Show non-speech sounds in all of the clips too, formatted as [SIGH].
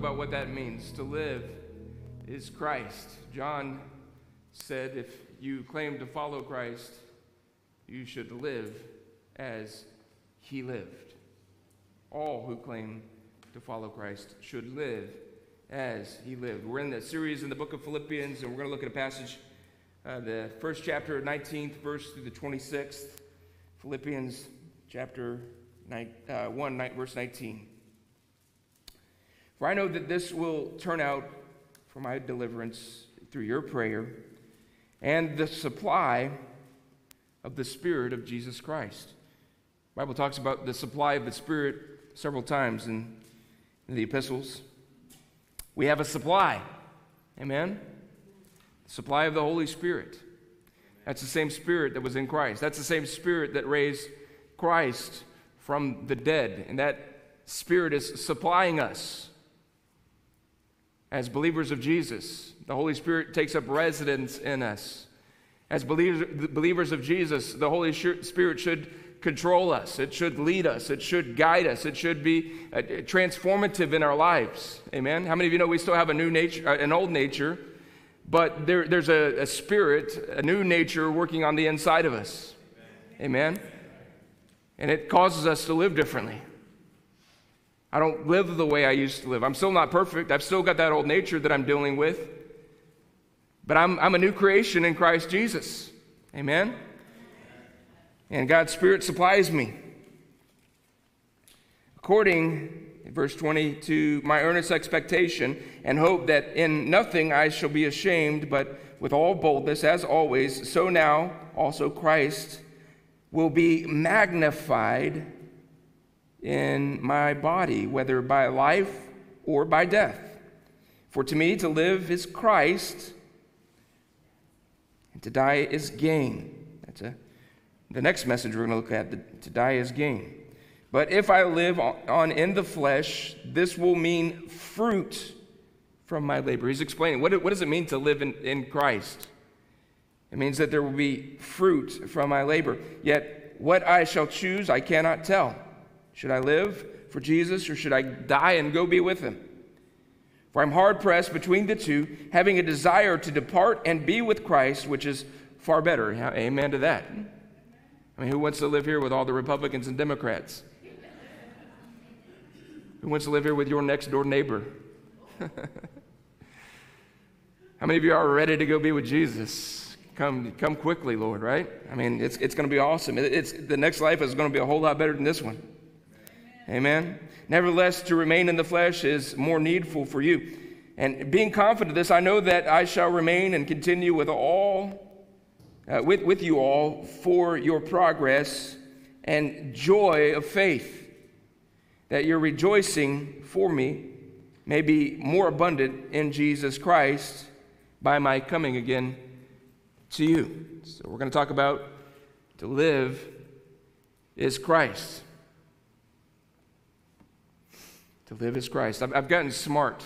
about what that means. To live is Christ. John said, if you claim to follow Christ, you should live as he lived. All who claim to follow Christ should live as he lived. We're in the series in the book of Philippians, and we're going to look at a passage, uh, the first chapter, 19th verse through the 26th. Philippians chapter nine, uh, 1, verse 19. For I know that this will turn out for my deliverance through your prayer and the supply of the Spirit of Jesus Christ. The Bible talks about the supply of the Spirit several times in, in the epistles. We have a supply. Amen? Supply of the Holy Spirit. That's the same Spirit that was in Christ. That's the same Spirit that raised Christ from the dead. And that Spirit is supplying us as believers of Jesus. The Holy Spirit takes up residence in us. As believers, of Jesus, the Holy Spirit should control us, it should lead us, it should guide us, it should be uh, transformative in our lives. Amen. How many of you know we still have a new nature, uh, an old nature, but there, there's a, a spirit, a new nature working on the inside of us. Amen. And it causes us to live differently. I don't live the way I used to live. I'm still not perfect. I've still got that old nature that I'm dealing with. But I'm, I'm a new creation in Christ Jesus. Amen? And God's Spirit supplies me. According, verse 20, to my earnest expectation and hope that in nothing I shall be ashamed, but with all boldness, as always, so now also Christ will be magnified in my body, whether by life or by death. For to me, to live is Christ, and to die is gain. That's a, the next message we're going to look at. The, to die is gain. But if I live on in the flesh, this will mean fruit from my labor. He's explaining what, what does it mean to live in, in Christ? It means that there will be fruit from my labor. Yet what I shall choose, I cannot tell. Should I live for Jesus or should I die and go be with him? For I'm hard pressed between the two, having a desire to depart and be with Christ, which is far better. Amen to that. I mean, who wants to live here with all the Republicans and Democrats? Who wants to live here with your next door neighbor? [LAUGHS] How many of you are ready to go be with Jesus? Come, come quickly, Lord, right? I mean, it's, it's going to be awesome. It's, the next life is going to be a whole lot better than this one. Amen. Nevertheless, to remain in the flesh is more needful for you. And being confident of this, I know that I shall remain and continue with all, uh, with, with you all for your progress and joy of faith, that your rejoicing for me may be more abundant in Jesus Christ by my coming again to you. So we're going to talk about to live is Christ. To live as Christ. I've, I've gotten smart.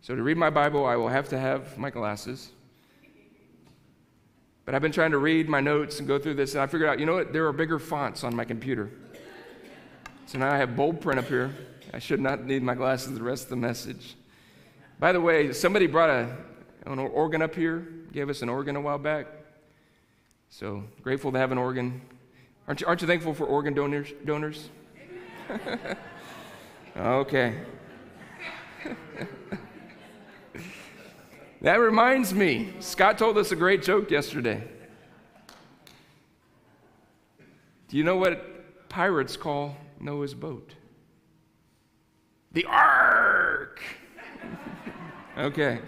So to read my Bible, I will have to have my glasses. But I've been trying to read my notes and go through this, and I figured out, you know what? There are bigger fonts on my computer. So now I have bold print up here. I should not need my glasses the rest of the message. By the way, somebody brought a, an organ up here, gave us an organ a while back. So grateful to have an organ. Aren't you, aren't you thankful for organ donors? donors? [LAUGHS] Okay. that reminds me, Scott told us a great joke yesterday. Do you know what pirates call Noah's boat? The Ark. okay.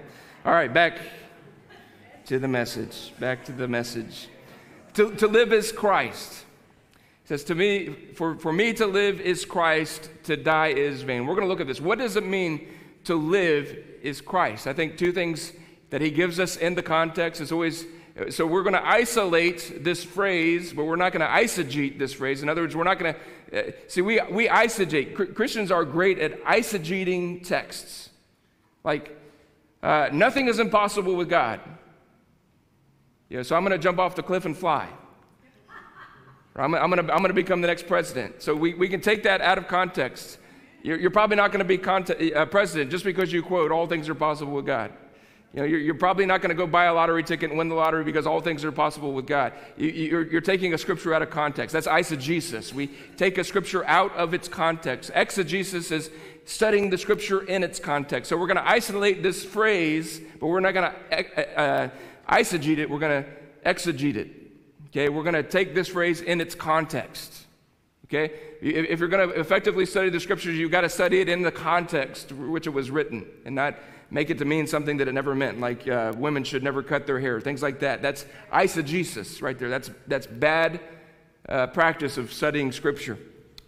All right, back to the message. Back to the message. To, to live as Christ says to me for, for me to live is christ to die is vain. We're going to look at this. What does it mean to live is christ? I think two things that he gives us in the context is always so we're going to isolate this phrase but we're not going to eisegete this phrase. In other words we're not going to uh, see we, we eisegete christians are great at eisegeting texts. Like uh, nothing is impossible with god. Yeah so i'm going to jump off the cliff and fly I'm, I'm going to I'm gonna become the next president. So we, we can take that out of context. You're, you're probably not going to be uh, president just because you quote, all things are possible with God. You know, you're, you're probably not going to go buy a lottery ticket and win the lottery because all things are possible with God. You, you're, you're taking a scripture out of context. That's eisegesis. We take a scripture out of its context. Exegesis is studying the scripture in its context. So we're going to isolate this phrase, but we're not going to uh, eisegete it. We're going to exegete it. Okay, we're going to take this phrase in its context. Okay, if you're going to effectively study the scriptures, you've got to study it in the context which it was written, and not make it to mean something that it never meant, like uh, women should never cut their hair, things like that. That's eisegesis right there. That's that's bad uh, practice of studying scripture.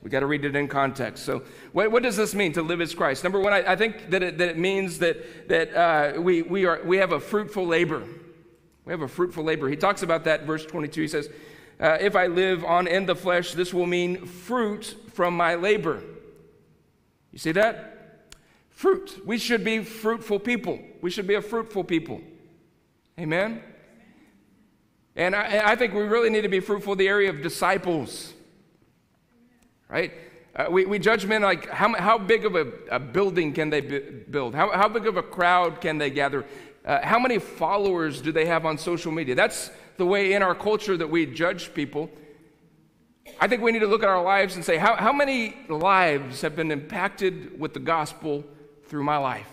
We got to read it in context. So, what, what, does this mean to live as Christ? Number one, I, I think that it, that it means that that uh, we we are we have a fruitful labor. We have a fruitful labor. He talks about that verse 22. He says, uh, If I live on in the flesh, this will mean fruit from my labor. You see that? Fruit. We should be fruitful people. We should be a fruitful people. Amen? And I, I think we really need to be fruitful in the area of disciples. Right? Uh, we, we judge men like how, how big of a, a building can they build? How, how big of a crowd can they gather? Uh, how many followers do they have on social media? That's the way in our culture that we judge people. I think we need to look at our lives and say, how, how many lives have been impacted with the gospel through my life?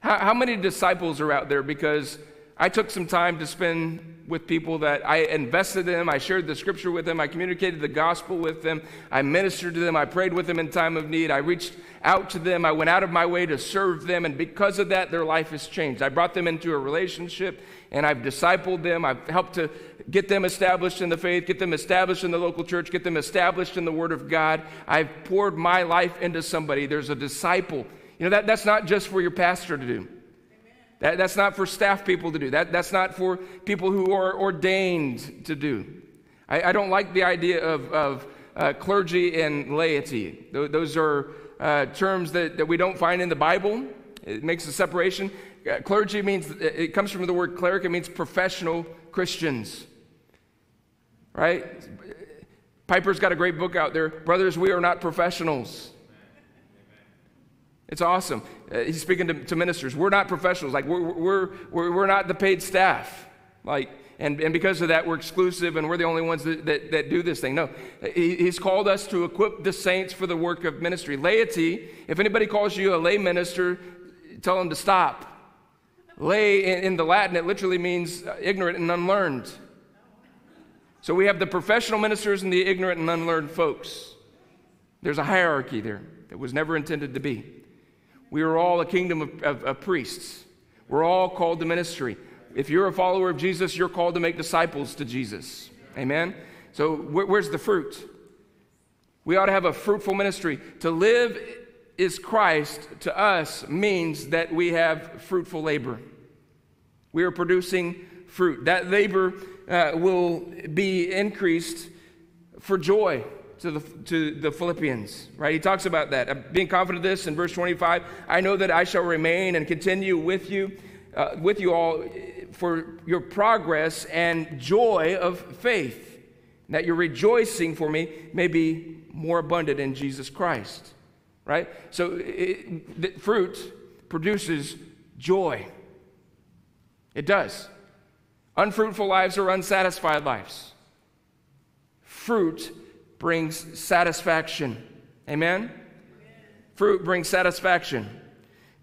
How, how many disciples are out there because I took some time to spend with people that I invested in them. I shared the scripture with them. I communicated the gospel with them. I ministered to them. I prayed with them in time of need. I reached out to them. I went out of my way to serve them. And because of that, their life has changed. I brought them into a relationship and I've discipled them. I've helped to get them established in the faith, get them established in the local church, get them established in the Word of God. I've poured my life into somebody. There's a disciple. You know, that, that's not just for your pastor to do. That, that's not for staff people to do. That, that's not for people who are ordained to do. I, I don't like the idea of, of uh, clergy and laity. Those are uh, terms that, that we don't find in the Bible. It makes a separation. Uh, clergy means, it comes from the word cleric, it means professional Christians. Right? Piper's got a great book out there. Brothers, we are not professionals. It's awesome. Uh, he's speaking to, to, ministers. We're not professionals. Like, we're, we're, we're, we're not the paid staff. Like, and, and because of that, we're exclusive and we're the only ones that, that, that do this thing. No, he, he's called us to equip the saints for the work of ministry. Laity, if anybody calls you a lay minister, tell them to stop. Lay in, in the Latin, it literally means ignorant and unlearned. So we have the professional ministers and the ignorant and unlearned folks. There's a hierarchy there that was never intended to be. We are all a kingdom of, of, of priests. We're all called to ministry. If you're a follower of Jesus, you're called to make disciples to Jesus. Amen? So, where, where's the fruit? We ought to have a fruitful ministry. To live is Christ to us means that we have fruitful labor. We are producing fruit. That labor uh, will be increased for joy to the, to the Philippians, right? He talks about that. Being confident of this in verse 25, I know that I shall remain and continue with you, uh, with you all for your progress and joy of faith, that your rejoicing for me may be more abundant in Jesus Christ, right? So it, fruit produces joy. It does. Unfruitful lives are unsatisfied lives. Fruit brings satisfaction. Amen? Fruit brings satisfaction.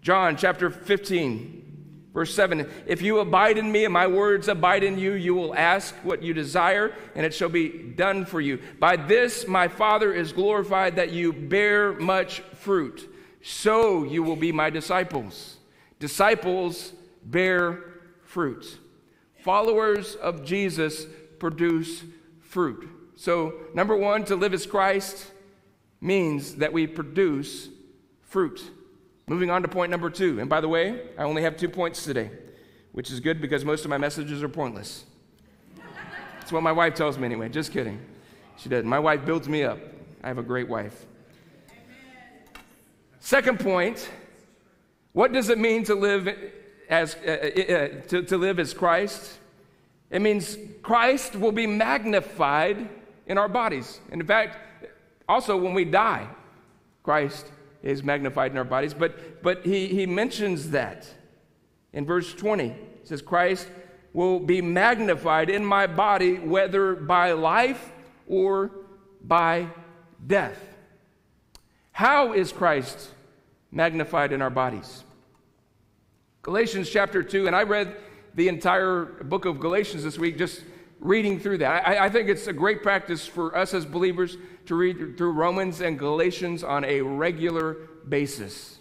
John chapter 15, verse 7 If you abide in me and my words abide in you, you will ask what you desire, and it shall be done for you. By this my Father is glorified that you bear much fruit. So you will be my disciples. Disciples bear fruit. Followers of Jesus produce fruit. So, number one, to live as Christ means that we produce fruit. Moving on to point number two. And by the way, I only have two points today, which is good because most of my messages are pointless. That's what my wife tells me anyway. Just kidding. She doesn't. My wife builds me up. I have a great wife. Second point what does it mean to live as, uh, uh, uh to, to live as Christ? It means Christ will be magnified in our bodies. And in fact, also when we die, Christ is magnified in our bodies. But, but he, he mentions that in verse 20. He says, Christ will be magnified in my body, whether by life or by death. How is Christ magnified in our bodies? Galatians chapter 2, and I read the entire book of Galatians this week just reading through that. I, I, think it's a great practice for us as believers to read through Romans and Galatians on a regular basis.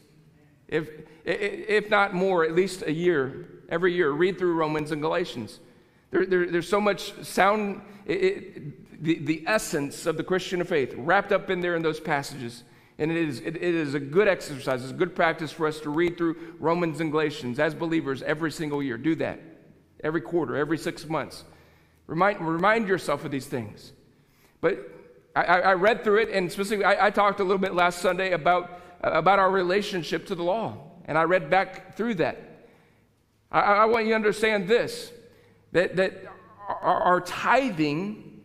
If, if not more, at least a year, every year, read through Romans and Galatians. There, there, there's so much sound, it, it, the, the essence of the Christian faith wrapped up in there in those passages. And it is, it, it is a good exercise, it's a good practice for us to read through Romans and Galatians as believers every single year. Do that every quarter, every six months. Remind, remind yourself of these things. But I, I read through it, and specifically, I, I, talked a little bit last Sunday about, uh, about our relationship to the law. And I read back through that. I, I want you to understand this that, that our, our tithing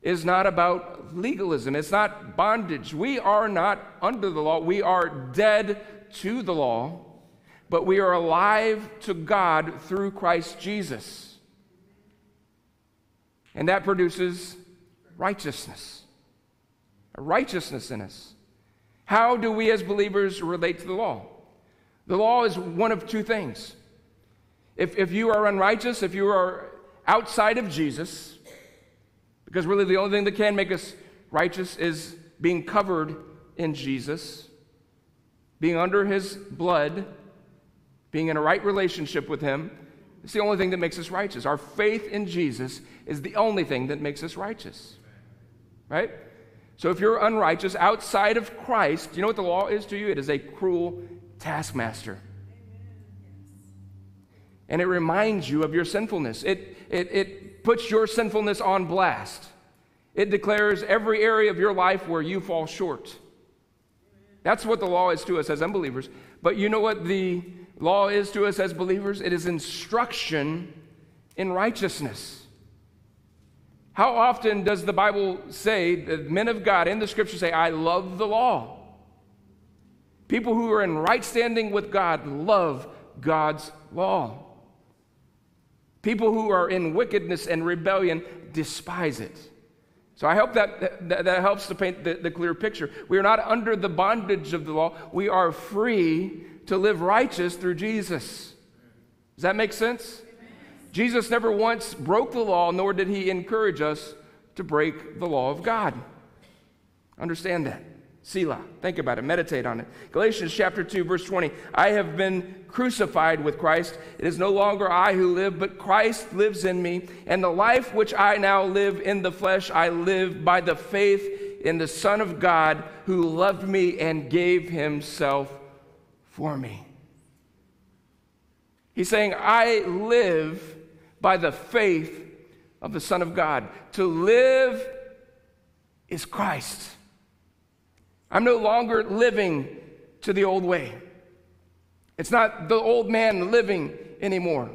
is not about legalism, it's not bondage. We are not under the law, we are dead to the law, but we are alive to God through Christ Jesus. And that produces righteousness, a righteousness in us. How do we as believers relate to the law? The law is one of two things. If, if you are unrighteous, if you are outside of Jesus, because really the only thing that can make us righteous is being covered in Jesus, being under his blood, being in a right relationship with him, it's the only thing that makes us righteous. Our faith in Jesus is the only thing that makes us righteous. Right? So if you're unrighteous outside of Christ, you know what the law is to you? It is a cruel taskmaster. And it reminds you of your sinfulness. It, it, it puts your sinfulness on blast. It declares every area of your life where you fall short. That's what the law is to us as unbelievers. But you know what the law is to us as believers? It is instruction in righteousness. How often does the Bible say, the men of God in the scripture say, I love the law? People who are in right standing with God love God's law. People who are in wickedness and rebellion despise it. So I hope that, that, that helps to paint the, the clear picture. We are not under the bondage of the law, we are free to live righteous through Jesus. Does that make sense? Jesus never once broke the law, nor did he encourage us to break the law of God. Understand that. Selah. Think about it. Meditate on it. Galatians chapter 2, verse 20. I have been crucified with Christ. It is no longer I who live, but Christ lives in me. And the life which I now live in the flesh, I live by the faith in the Son of God who loved me and gave himself for me. He's saying, I live by the faith of the Son of God. To live is Christ. I'm no longer living to the old way. It's not the old man living anymore.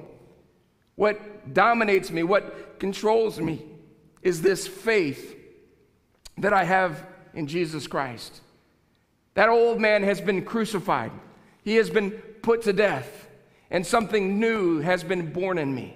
What dominates me, what controls me, is this faith that I have in Jesus Christ. That old man has been crucified, he has been put to death, and something new has been born in me.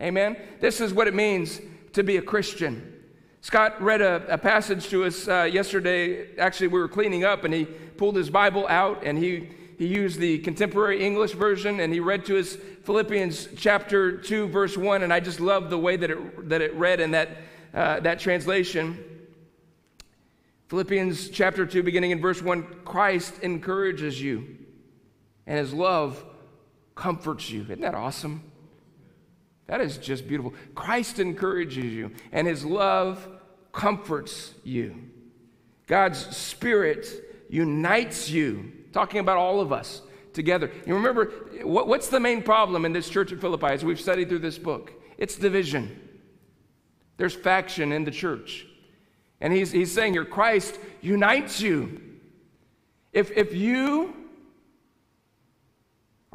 Amen? This is what it means to be a Christian. Scott read a, a passage to us uh, yesterday. Actually, we were cleaning up, and he pulled his Bible out and he, he used the contemporary English version and he read to us Philippians chapter 2, verse 1. And I just love the way that it, that it read in that, uh, that translation. Philippians chapter 2, beginning in verse 1 Christ encourages you, and his love comforts you. Isn't that awesome? That is just beautiful. Christ encourages you, and his love comforts you. God's Spirit unites you, talking about all of us together. You remember, what, what's the main problem in this church at Philippi as we've studied through this book? It's division. There's faction in the church. And he's, he's saying here, Christ unites you. If, if you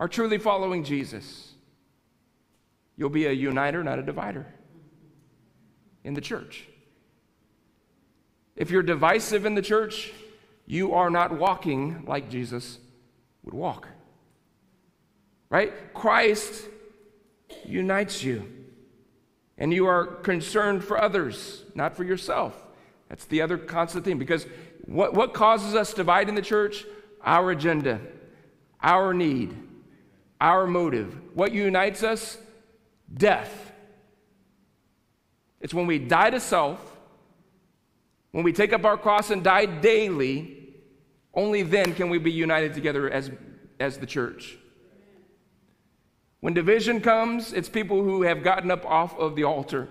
are truly following Jesus, you'll be a uniter, not a divider in the church. If you're divisive in the church, you are not walking like Jesus would walk. Right? Christ unites you. And you are concerned for others, not for yourself. That's the other constant thing Because what, what causes us to divide in the church? Our agenda, our need, our motive. What unites us? Death. It's when we die to self, when we take up our cross and die daily, only then can we be united together as, as the church. When division comes, it's people who have gotten up off of the altar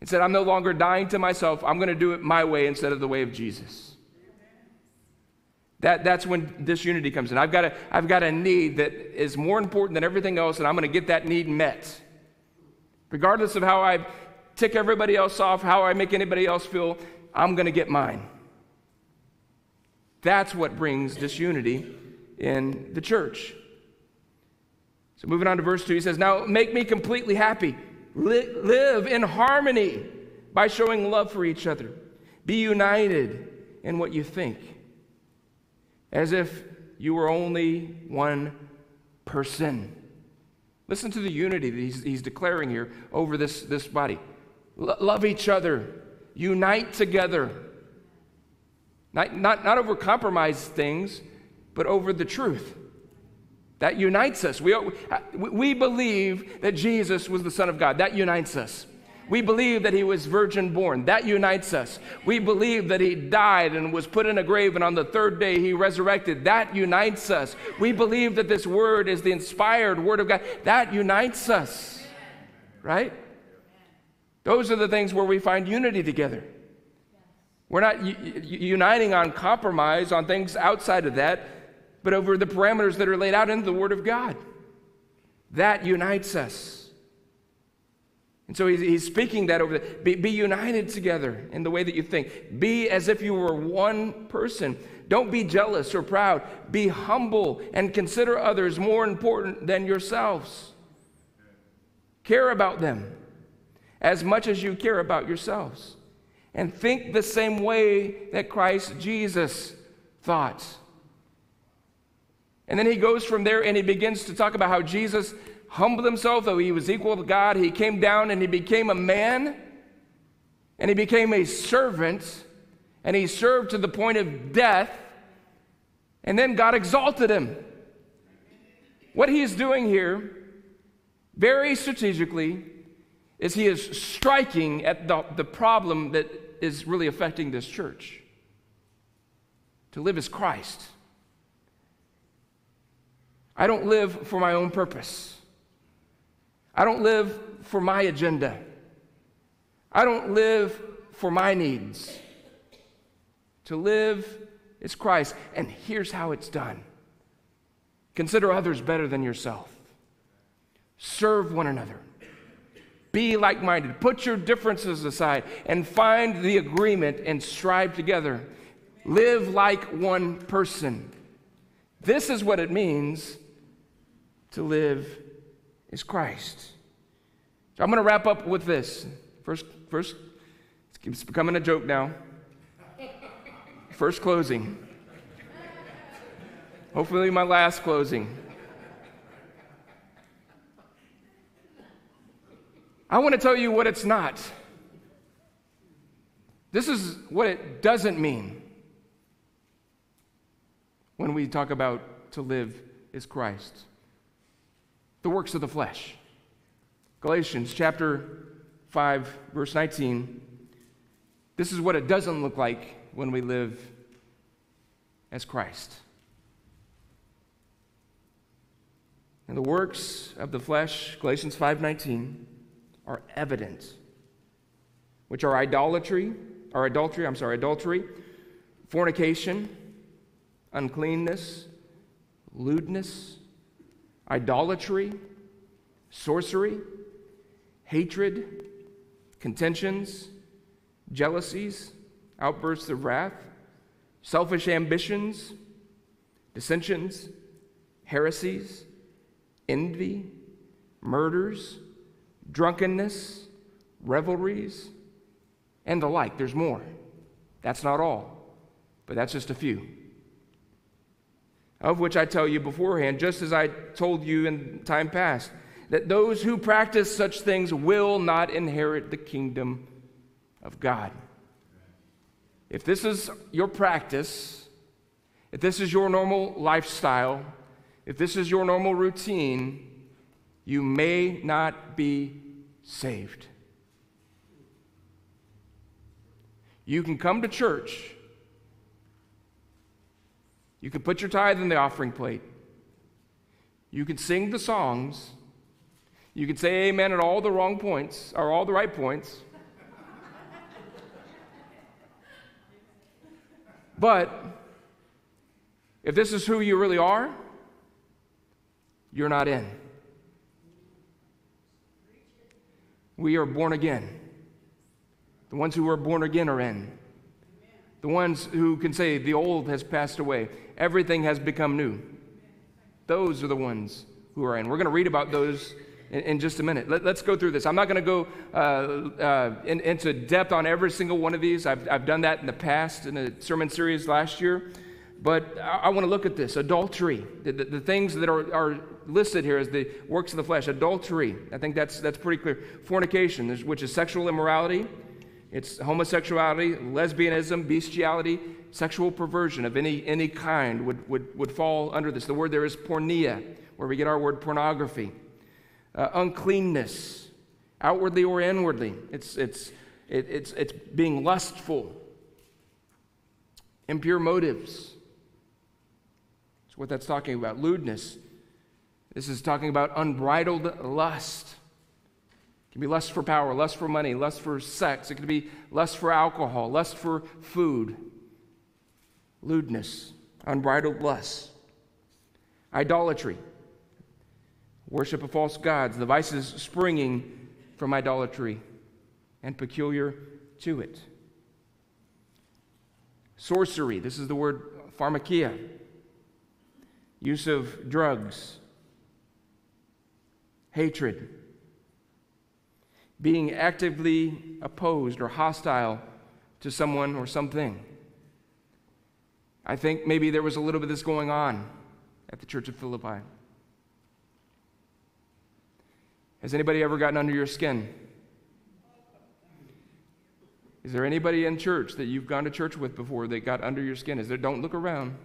and said, I'm no longer dying to myself. I'm going to do it my way instead of the way of Jesus. That, that's when disunity comes in. I've got, a, I've got a need that is more important than everything else, and I'm going to get that need met. Regardless of how I tick everybody else off, how I make anybody else feel, I'm going to get mine. That's what brings disunity in the church. So, moving on to verse 2, he says, Now make me completely happy. live in harmony by showing love for each other. Be united in what you think, as if you were only one person. Listen to the unity that he's, he's declaring here over this, this body. L- love each other, unite together. Not, not, not over compromise things, but over the truth. That unites us. We, we believe that Jesus was the Son of God. That unites us. We believe that he was virgin born. That unites us. We believe that he died and was put in a grave, and on the third day he resurrected. That unites us. We believe that this word is the inspired word of God. That unites us. Right? Those are the things where we find unity together. We're not uniting on compromise, on things outside of that but over the parameters that are laid out in the Word of God. That unites us. And so he's, he's speaking that over the, be, be united together in the way that you think. Be as if you were one person. Don't be jealous or proud. Be humble and consider others more important than yourselves. Care about them as much as you care about yourselves. And think the same way that Christ Jesus thought. And then he goes from there and he begins to talk about how Jesus humbled himself, though he was equal to God. He came down and he became a man and he became a servant and he served to the point of death. And then God exalted him. What he is doing here, very strategically, is he is striking at the, the problem that is really affecting this church. To live as Christ. I don't live for my own purpose. I don't live for my agenda. I don't live for my needs. To live is Christ. And here's how it's done consider others better than yourself, serve one another. Be like minded. Put your differences aside and find the agreement and strive together. Live like one person. This is what it means to live is Christ. So I'm going to wrap up with this. First, first, it's becoming a joke now. First closing. Hopefully, my last closing. I want to tell you what it's not. This is what it doesn't mean when we talk about to live is Christ the works of the flesh. Galatians chapter 5, verse 19. This is what it doesn't look like when we live as Christ. And the works of the flesh, Galatians 5:19, are evident, which are idolatry, or adultery, I'm sorry, adultery, fornication, uncleanness, lewdness, idolatry, sorcery, hatred, contentions, jealousies, outbursts of wrath, selfish ambitions, dissensions, heresies, envy, murders, drunkenness, revelries, and the like. There's more. That's not all, but that's just a few. Of which I tell you beforehand, just as I told you in time past, that those who practice such things will not inherit the kingdom of God. If this is your practice, if this is your normal lifestyle, if this is your normal routine, you may not be saved. You can come to church. You can put your tithe in the offering plate. You can sing the songs. You can say amen at all the wrong points, or all the right points. but if this is who you really are, you're not in. We are born again. The ones who are born again are in. The ones who can say, the old has passed away, everything has become new. Those are the ones who are in. We're going to read about those in, in just a minute. Let, us go through this. I'm not going to go uh, uh, in, into depth on every single one of these. I've, I've done that in the past in a sermon series last year. But I, I want to look at this adultery, the, the, the things that are, are, listed here as the works of the flesh. Adultery, I think that's, that's pretty clear. Fornication, which is sexual immorality, it's homosexuality, lesbianism, bestiality, sexual perversion of any, any kind would, would, would fall under this. The word there is porneia, where we get our word pornography. Uh, uncleanness, outwardly or inwardly. It's, it's, it, it's, it's being lustful. Impure motives what that's talking about. Lewdness. This is talking about unbridled lust. It can be lust for power, lust for money, lust for sex. It can be lust for alcohol, lust for food. Lewdness, unbridled lust. Idolatry, worship of false gods, the vices springing from idolatry and peculiar to it. Sorcery, this is the word pharmakia use of drugs, hatred, being actively opposed or hostile to someone or something. I think maybe there was a little bit of this going on at the Church of Philippi. Has anybody ever gotten under your skin? Is there anybody in church that you've gone to church with before that got under your skin? Is there don't look around.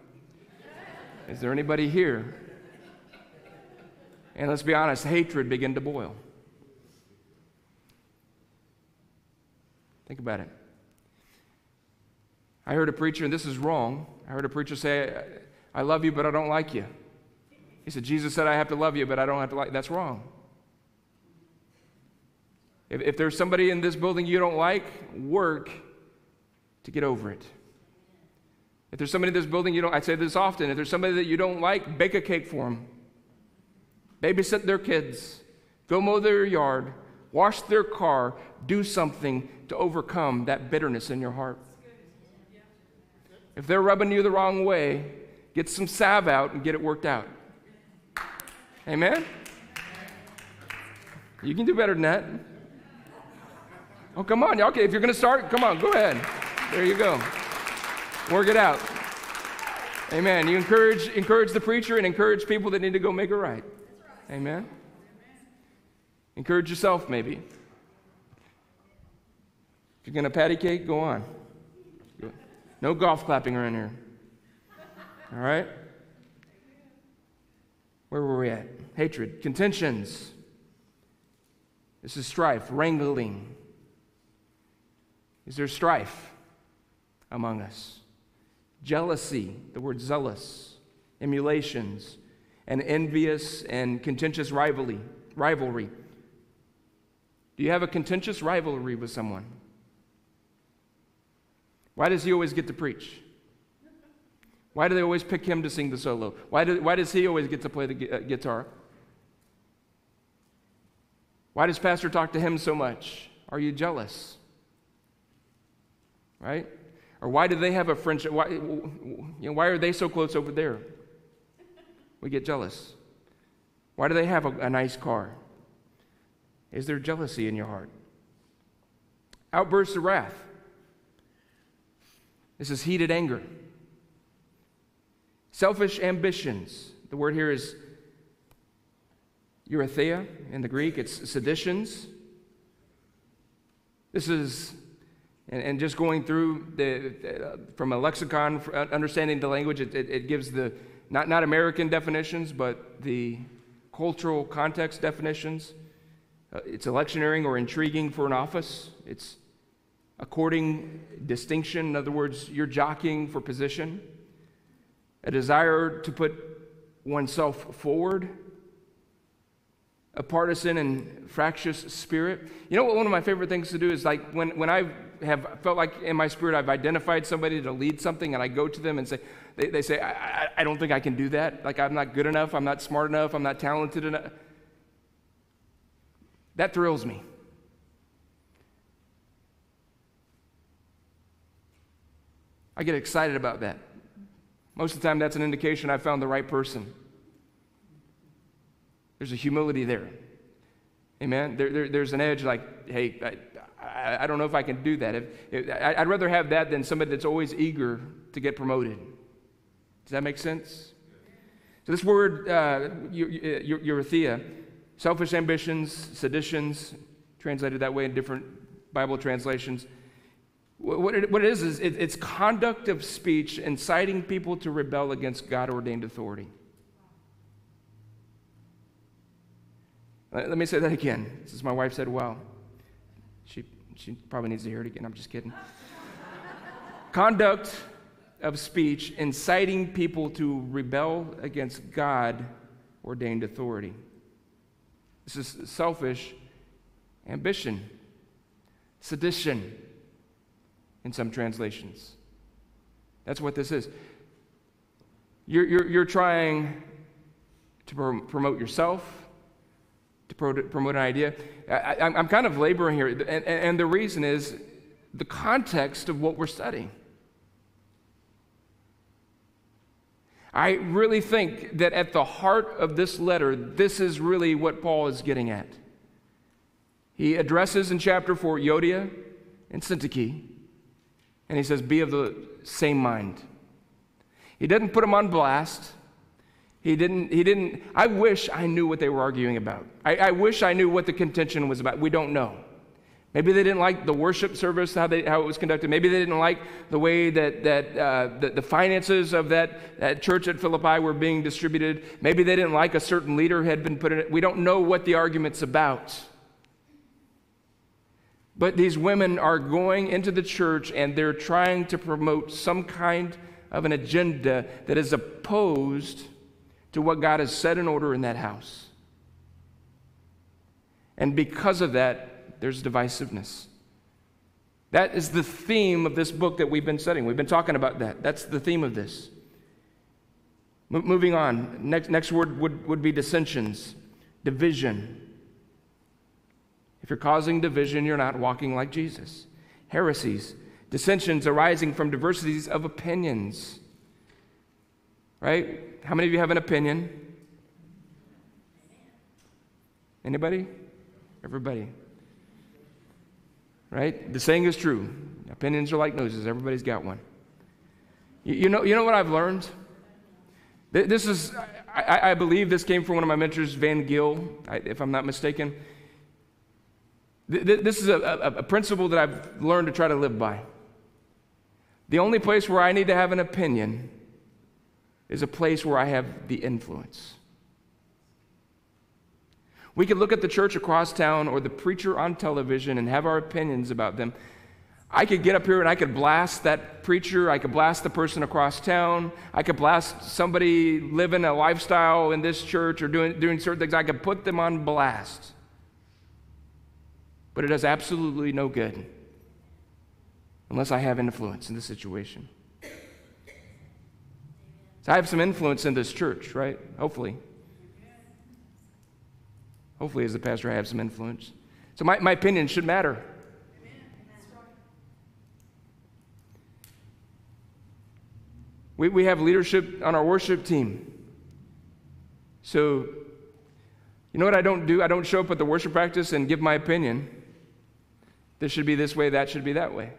Is there anybody here? And let's be honest, hatred began to boil. Think about it. I heard a preacher, and this is wrong. I heard a preacher say, I love you, but I don't like you. He said, Jesus said, I have to love you, but I don't have to like That's wrong. If, if there's somebody in this building you don't like, work to get over it. If there's somebody in this building you don't, I say this often, if there's somebody that you don't like, bake a cake for them. Babysit their kids. Go mow their yard. Wash their car. Do something to overcome that bitterness in your heart. If they're rubbing you the wrong way, get some salve out and get it worked out. Amen? You can do better than that. Oh, come on. Okay, if you're going to start, come on, go ahead. There you go. Work it out. Amen. You encourage, encourage the preacher and encourage people that need to go make it right. Amen. Encourage yourself, maybe. If you're going to patty cake, go on. No golf clapping around here. All right? Where were we at? Hatred, contentions. This is strife, wrangling. Is there strife among us? jealousy, the word zealous, emulations, and envious and contentious rivalry. rivalry. Do you have a contentious rivalry with someone? Why does he always get to preach? Why do they always pick him to sing the solo? Why, do, why does he always get to play the uh, guitar? Why does Pastor talk to him so much? Are you jealous? Right? Or why do they have a friendship? Why, you know, why are they so close over there? We get jealous. Why do they have a, a nice car? Is there jealousy in your heart? Outbursts of wrath. This is heated anger. Selfish ambitions. The word here is eritheia in the Greek, it's seditions. This is, and, and just going through the, uh, from a lexicon, understanding the language, it, it, it gives the, not, not American definitions, but the cultural context definitions. Uh, it's electioneering or intriguing for an office. It's according distinction. In other words, you're jockeying for position. A desire to put oneself forward. A partisan and fractious spirit. You know what one of my favorite things to do is like when, when I have felt like in my spirit I've identified somebody to lead something and I go to them and say, they, they say, I, I, I don't think I can do that. Like I'm not good enough, I'm not smart enough, I'm not talented enough. That thrills me. I get excited about that. Most of the time, that's an indication I found the right person. There's a humility there. Amen. There, there, there's an edge like, hey, I, I, I, don't know if I can do that. If, if, I'd rather have that than somebody that's always eager to get promoted. Does that make sense? So, this word, uh, eritheia, selfish ambitions, seditions, translated that way in different Bible translations. What it, what it is, is it, it's conduct of speech inciting people to rebel against God ordained authority. Let me say that again. Since my wife said, well, she, she probably needs to hear it again. I'm just kidding. [LAUGHS] conduct of speech inciting people to rebel against God ordained authority. This is selfish ambition, sedition in some translations. That's what this is. You're, you're, you're trying to promote yourself, to promote an idea. I, am kind of laboring here, and, and the reason is the context of what we're studying. I really think that at the heart of this letter, this is really what Paul is getting at. He addresses in chapter 4 Euodia and Syntyche, and he says, Be of the same mind. He doesn't put them on blast. He didn't, he didn't, I wish I knew what they were arguing about. I, I wish I knew what the contention was about. We don't know. Maybe they didn't like the worship service, how, they, how it was conducted. Maybe they didn't like the way that, that uh, the, the, finances of that, that church at Philippi were being distributed. Maybe they didn't like a certain leader had been put in it. We don't know what the argument's about. But these women are going into the church and they're trying to promote some kind of an agenda that is opposed to what God has set in order in that house. And because of that, there's divisiveness. That is the theme of this book that we've been studying. We've been talking about that. That's the theme of this. Moving on, next, next word would, would be dissensions, division. If you're causing division, you're not walking like Jesus. Heresies, dissensions arising from diversities of opinions. Right? How many of you have an opinion? Anybody? Everybody right? The saying is true. Opinions are like noses. Everybody's got one. You, you know, you know what I've learned? This is, I, I, believe this came from one of my mentors, Van Gill, if I'm not mistaken. This is a, a, a principle that I've learned to try to live by. The only place where I need to have an opinion is a place where I have the influence. We could look at the church across town or the preacher on television and have our opinions about them. I could get up here and I could blast that preacher. I could blast the person across town. I could blast somebody living a lifestyle in this church or doing, doing certain things. I could put them on blast. But it does absolutely no good unless I have influence in the situation. So I have some influence in this church, right? Hopefully. Hopefully, as the pastor, I have some influence. So, my, my opinion should matter. We, we have leadership on our worship team. So, you know what I don't do? I don't show up at the worship practice and give my opinion. This should be this way, that should be that way.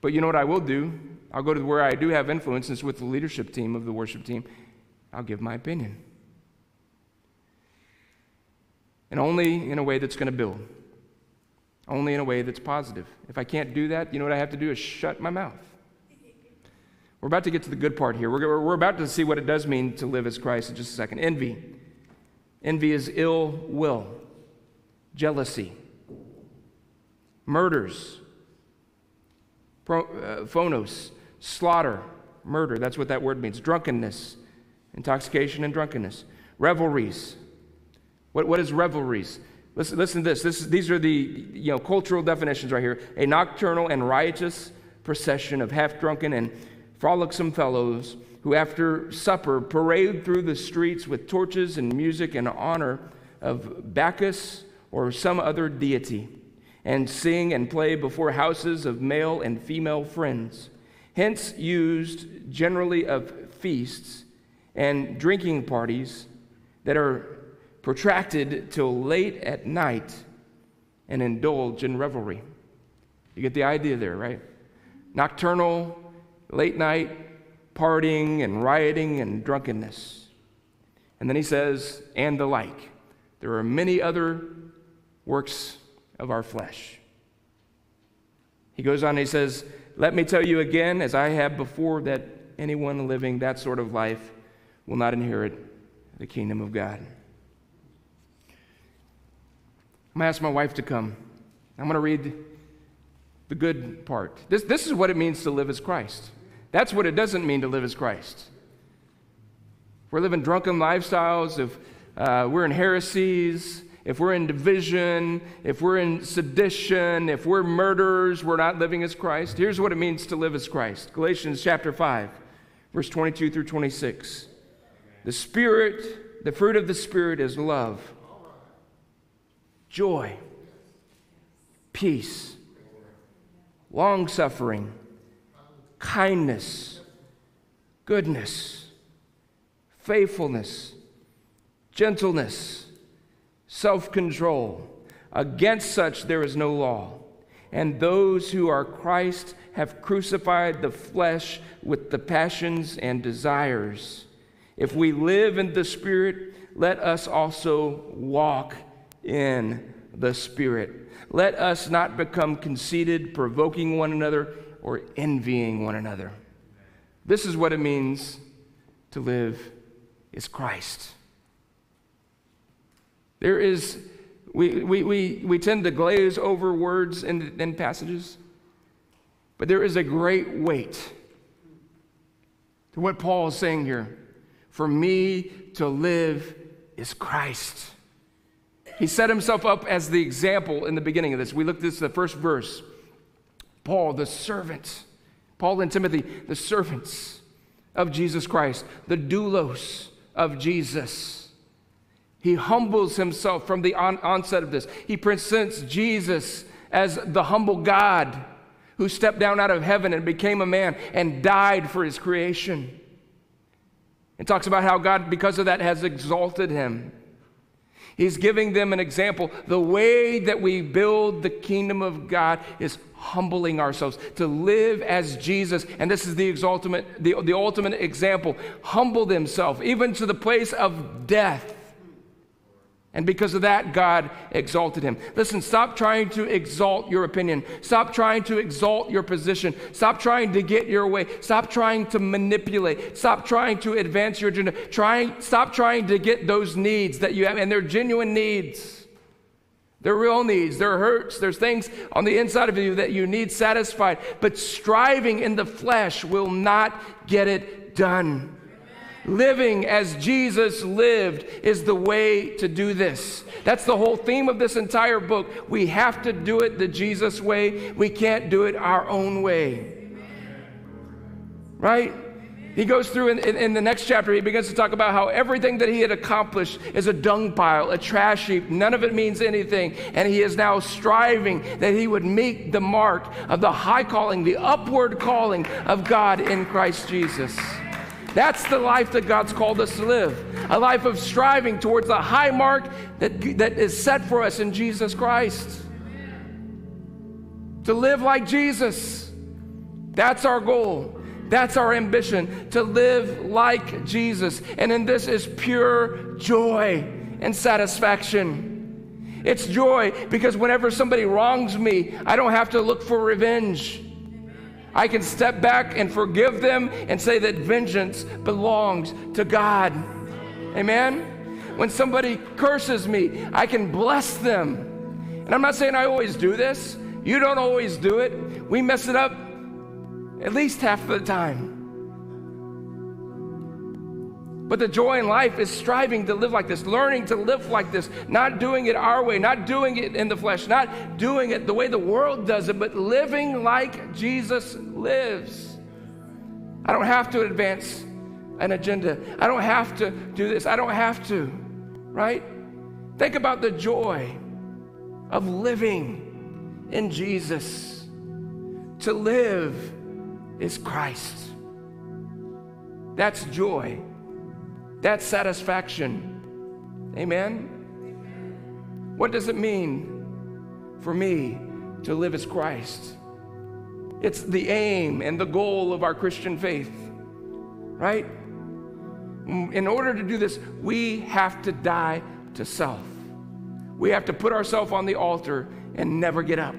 But you know what I will do? I'll go to where I do have influence, and it's with the leadership team of the worship team. I'll give my opinion. And only in a way that's going to build, only in a way that's positive. If I can't do that, you know what I have to do is shut my mouth. We're about to get to the good part here. We're, we're about to see what it does mean to live as Christ in just a second. Envy. Envy is ill will, jealousy, murders, pro, uh, phonos, slaughter, murder. That's what that word means. Drunkenness, intoxication and drunkenness. Revelries. What, what is revelries? Listen, listen to this. this. These are the you know, cultural definitions right here. A nocturnal and riotous procession of half drunken and frolicsome fellows who, after supper, parade through the streets with torches and music in honor of Bacchus or some other deity, and sing and play before houses of male and female friends, hence used generally of feasts and drinking parties that are protracted till late at night and indulge in revelry. You get the idea there, right? Nocturnal, late night partying and rioting and drunkenness. And then he says, and the like. There are many other works of our flesh. He goes on and he says, Let me tell you again, as I have before, that anyone living that sort of life will not inherit the kingdom of God. I'm going to ask my wife to come. I'm going to read the good part. This, this is what it means to live as Christ. That's what it doesn't mean to live as Christ. We're living drunken lifestyles, if uh, we're in heresies, if we're in division, if we're in sedition, if we're murderers, we're not living as Christ. Here's what it means to live as Christ Galatians chapter 5, verse 22 through 26. The Spirit, the fruit of the Spirit is love, joy, peace, long suffering kindness, goodness, faithfulness, gentleness, self control. Against such there is no law. And those who are Christ have crucified the flesh with the passions and desires. If we live in the Spirit, let us also walk in the Spirit. Let us not become conceited, provoking one another or envying one another. This is what it means to live is Christ. There is, we, we, we, we tend to glaze over words in, in passages, but there is a great weight to what Paul is saying here. For me to live is Christ. He set himself up as the example in the beginning of this. We looked at this, the first verse. Paul, the servant, Paul and Timothy, the servants of Jesus Christ, the doulos of Jesus. He humbles himself from the on- onset of this. He presents Jesus as the humble God who stepped down out of heaven and became a man and died for his creation. And talks about how God, because of that, has exalted him. He's giving them an example. The way that we build the kingdom of God is humbling ourselves to live as Jesus. And this is the ultimate, the, the ultimate example. Humble themselves, even to the place of death. And because of that, God exalted him. Listen, stop trying to exalt your opinion. Stop trying to exalt your position. Stop trying to get your way. Stop trying to manipulate. Stop trying to advance your agenda. Trying, stop trying to get those needs that you have, and they're genuine needs. They're real needs. There are hurts. There's things on the inside of you that you need satisfied. But striving in the flesh will not get it done. Living as Jesus lived is the way to do this. That's the whole theme of this entire book. We have to do it the Jesus way. We can't do it our own way. Right? He goes through in, in, in, the next chapter, he begins to talk about how everything that he had accomplished is a dung pile, a trash heap. None of it means anything. And he is now striving that he would meet the mark of the high calling, the upward calling of God in Christ Jesus. That's the life that God's called us to live a life of striving towards the high mark that, that is set for us in Jesus Christ. To live like Jesus, That's our goal. That's our ambition to live like Jesus. And in this is pure joy and satisfaction. It's joy because whenever somebody wrongs me, I don't have to look for revenge. I can step back and forgive them and say that vengeance belongs to God. Amen? When somebody curses me, I can bless them. And I'm not saying I always do this. You don't always do it. We mess it up at least half of the time. But the joy in life is striving to live like this, learning to live like this, not doing it our way, not doing it in the flesh, not doing it the way the world does it, but living like Jesus lives. I don't have to advance an agenda. I don't have to do this. I don't have to, right? Think about the joy of living in Jesus. To live is Christ. That's joy. That's satisfaction. Amen? What does it mean for me to live as Christ? It's the aim and the goal of our Christian faith, right? Mm, in order to do this, we have to die to self. We have to put ourselves on the altar and never get up.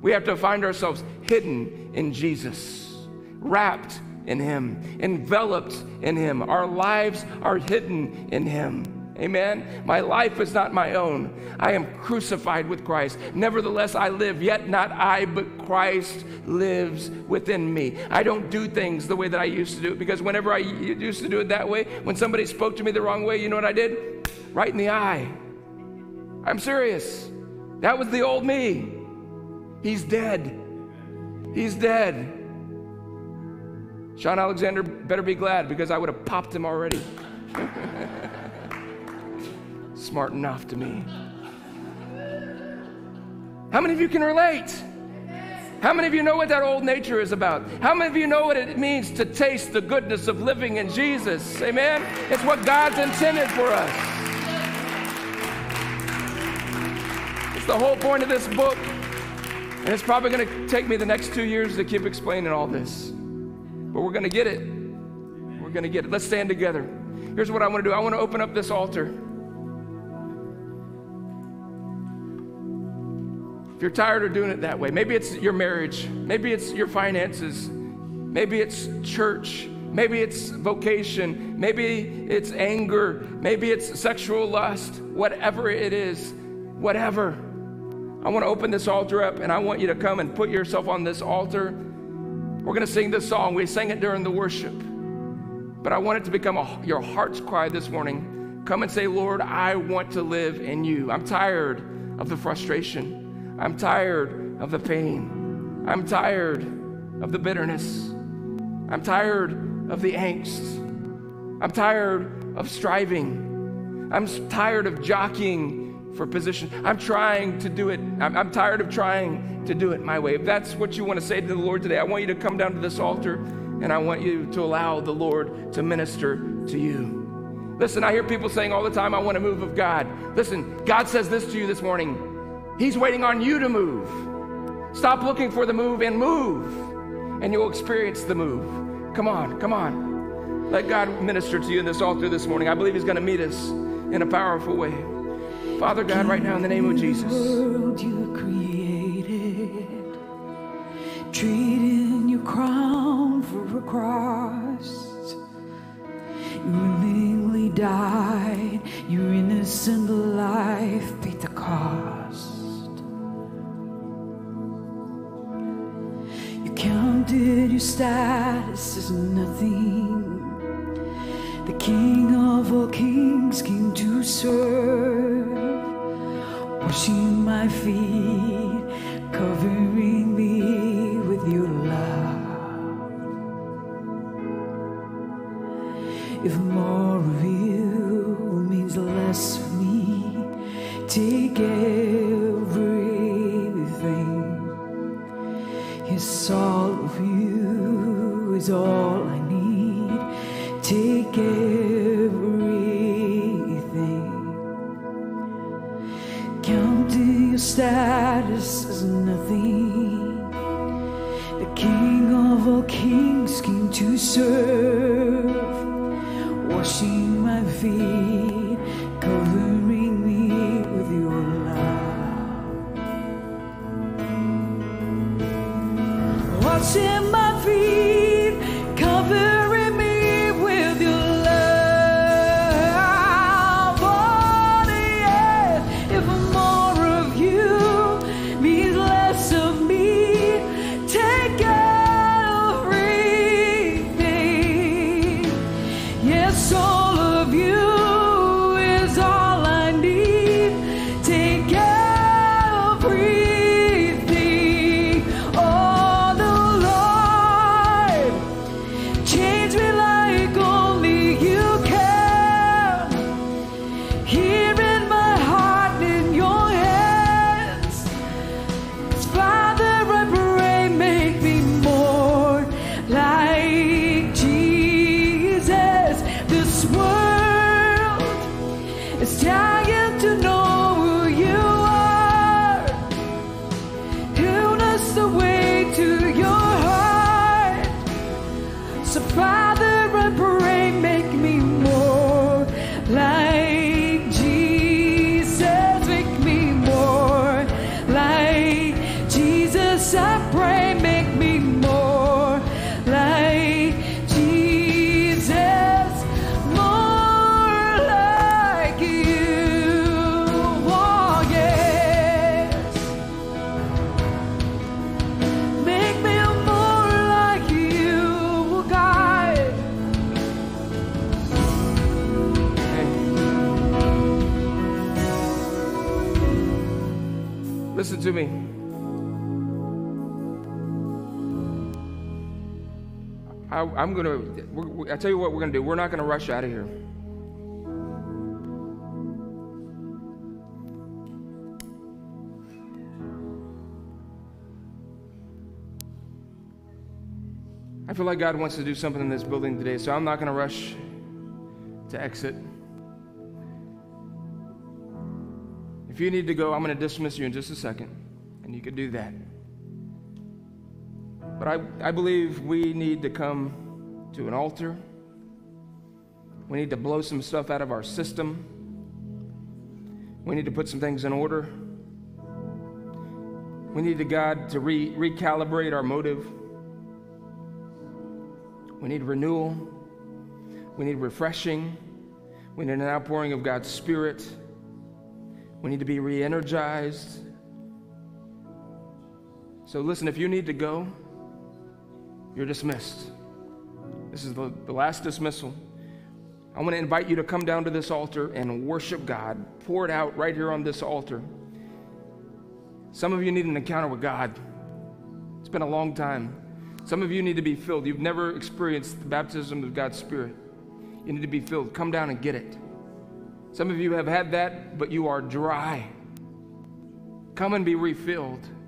We have to find ourselves hidden in Jesus, wrapped in Him, enveloped in Him. Our lives are hidden in Him. Amen. My life is not my own. I am crucified with Christ. Nevertheless, I live, yet not I, but Christ lives within me. I don't do things the way that I used to do it because whenever I used to do it that way, when somebody spoke to me the wrong way, you know what I did? Right in the eye. I'm serious. That was the old me. He's dead. He's dead. Sean Alexander better be glad because I would have popped him already. [LAUGHS] Smart enough to me. How many of you can relate? How many of you know what that old nature is about? How many of you know what it means to taste the goodness of living in Jesus? Amen? It's what God's intended for us. It's the whole point of this book. And it's probably going to take me the next two years to keep explaining all this. But we're going to get it. We're going to get it. Let's stand together. Here's what I want to do I want to open up this altar. If you're tired of doing it that way, maybe it's your marriage, maybe it's your finances, maybe it's church, maybe it's vocation, maybe it's anger, maybe it's sexual lust, whatever it is, whatever. I want to open this altar up and I want you to come and put yourself on this altar we're going to sing this song. We sang it during the worship. But I want it to become a, your heart's cry this morning. Come and say, Lord, I want to live in you. I'm tired of the frustration. I'm tired of the pain. I'm tired of the bitterness. I'm tired of the angst. I'm tired of striving. I'm tired of jockeying for position. I'm trying to do it. I'm, I'm tired of trying to do it my way. If that's what you want to say to the Lord today, I want you to come down to this altar and I want you to allow the Lord to minister to you. Listen, I hear people saying all the time, I want to move of God. Listen, God says this to you this morning. He's waiting on you to move. Stop looking for the move and move, and you'll experience the move. Come on, come on. Let God minister to you in this altar this morning. I believe He's going to meet us in a powerful way. Father God, right now in the name of Jesus trading your crown for a cross. You willingly died, your innocent life paid the cost. You counted your status as nothing. The King of all kings came to serve, washing my feet, covering me I'm going to, I tell you what we're going to do. We're not going to rush out of here. I feel like God wants to do something in this building today, so I'm not going to rush to exit. If you need to go, I'm going to dismiss you in just a second, and you can do that. But I, I believe we need to come to an altar. We need to blow some stuff out of our system. We need to put some things in order. We need to God to re- recalibrate our motive. We need renewal. We need refreshing. We need an outpouring of God's Spirit. We need to be re energized. So, listen, if you need to go, you're dismissed. This is the, the last dismissal. I want to invite you to come down to this altar and worship God. Pour it out right here on this altar. Some of you need an encounter with God. It's been a long time. Some of you need to be filled. You've never experienced the baptism of God's Spirit. You need to be filled. Come down and get it. Some of you have had that, but you are dry. Come and be refilled.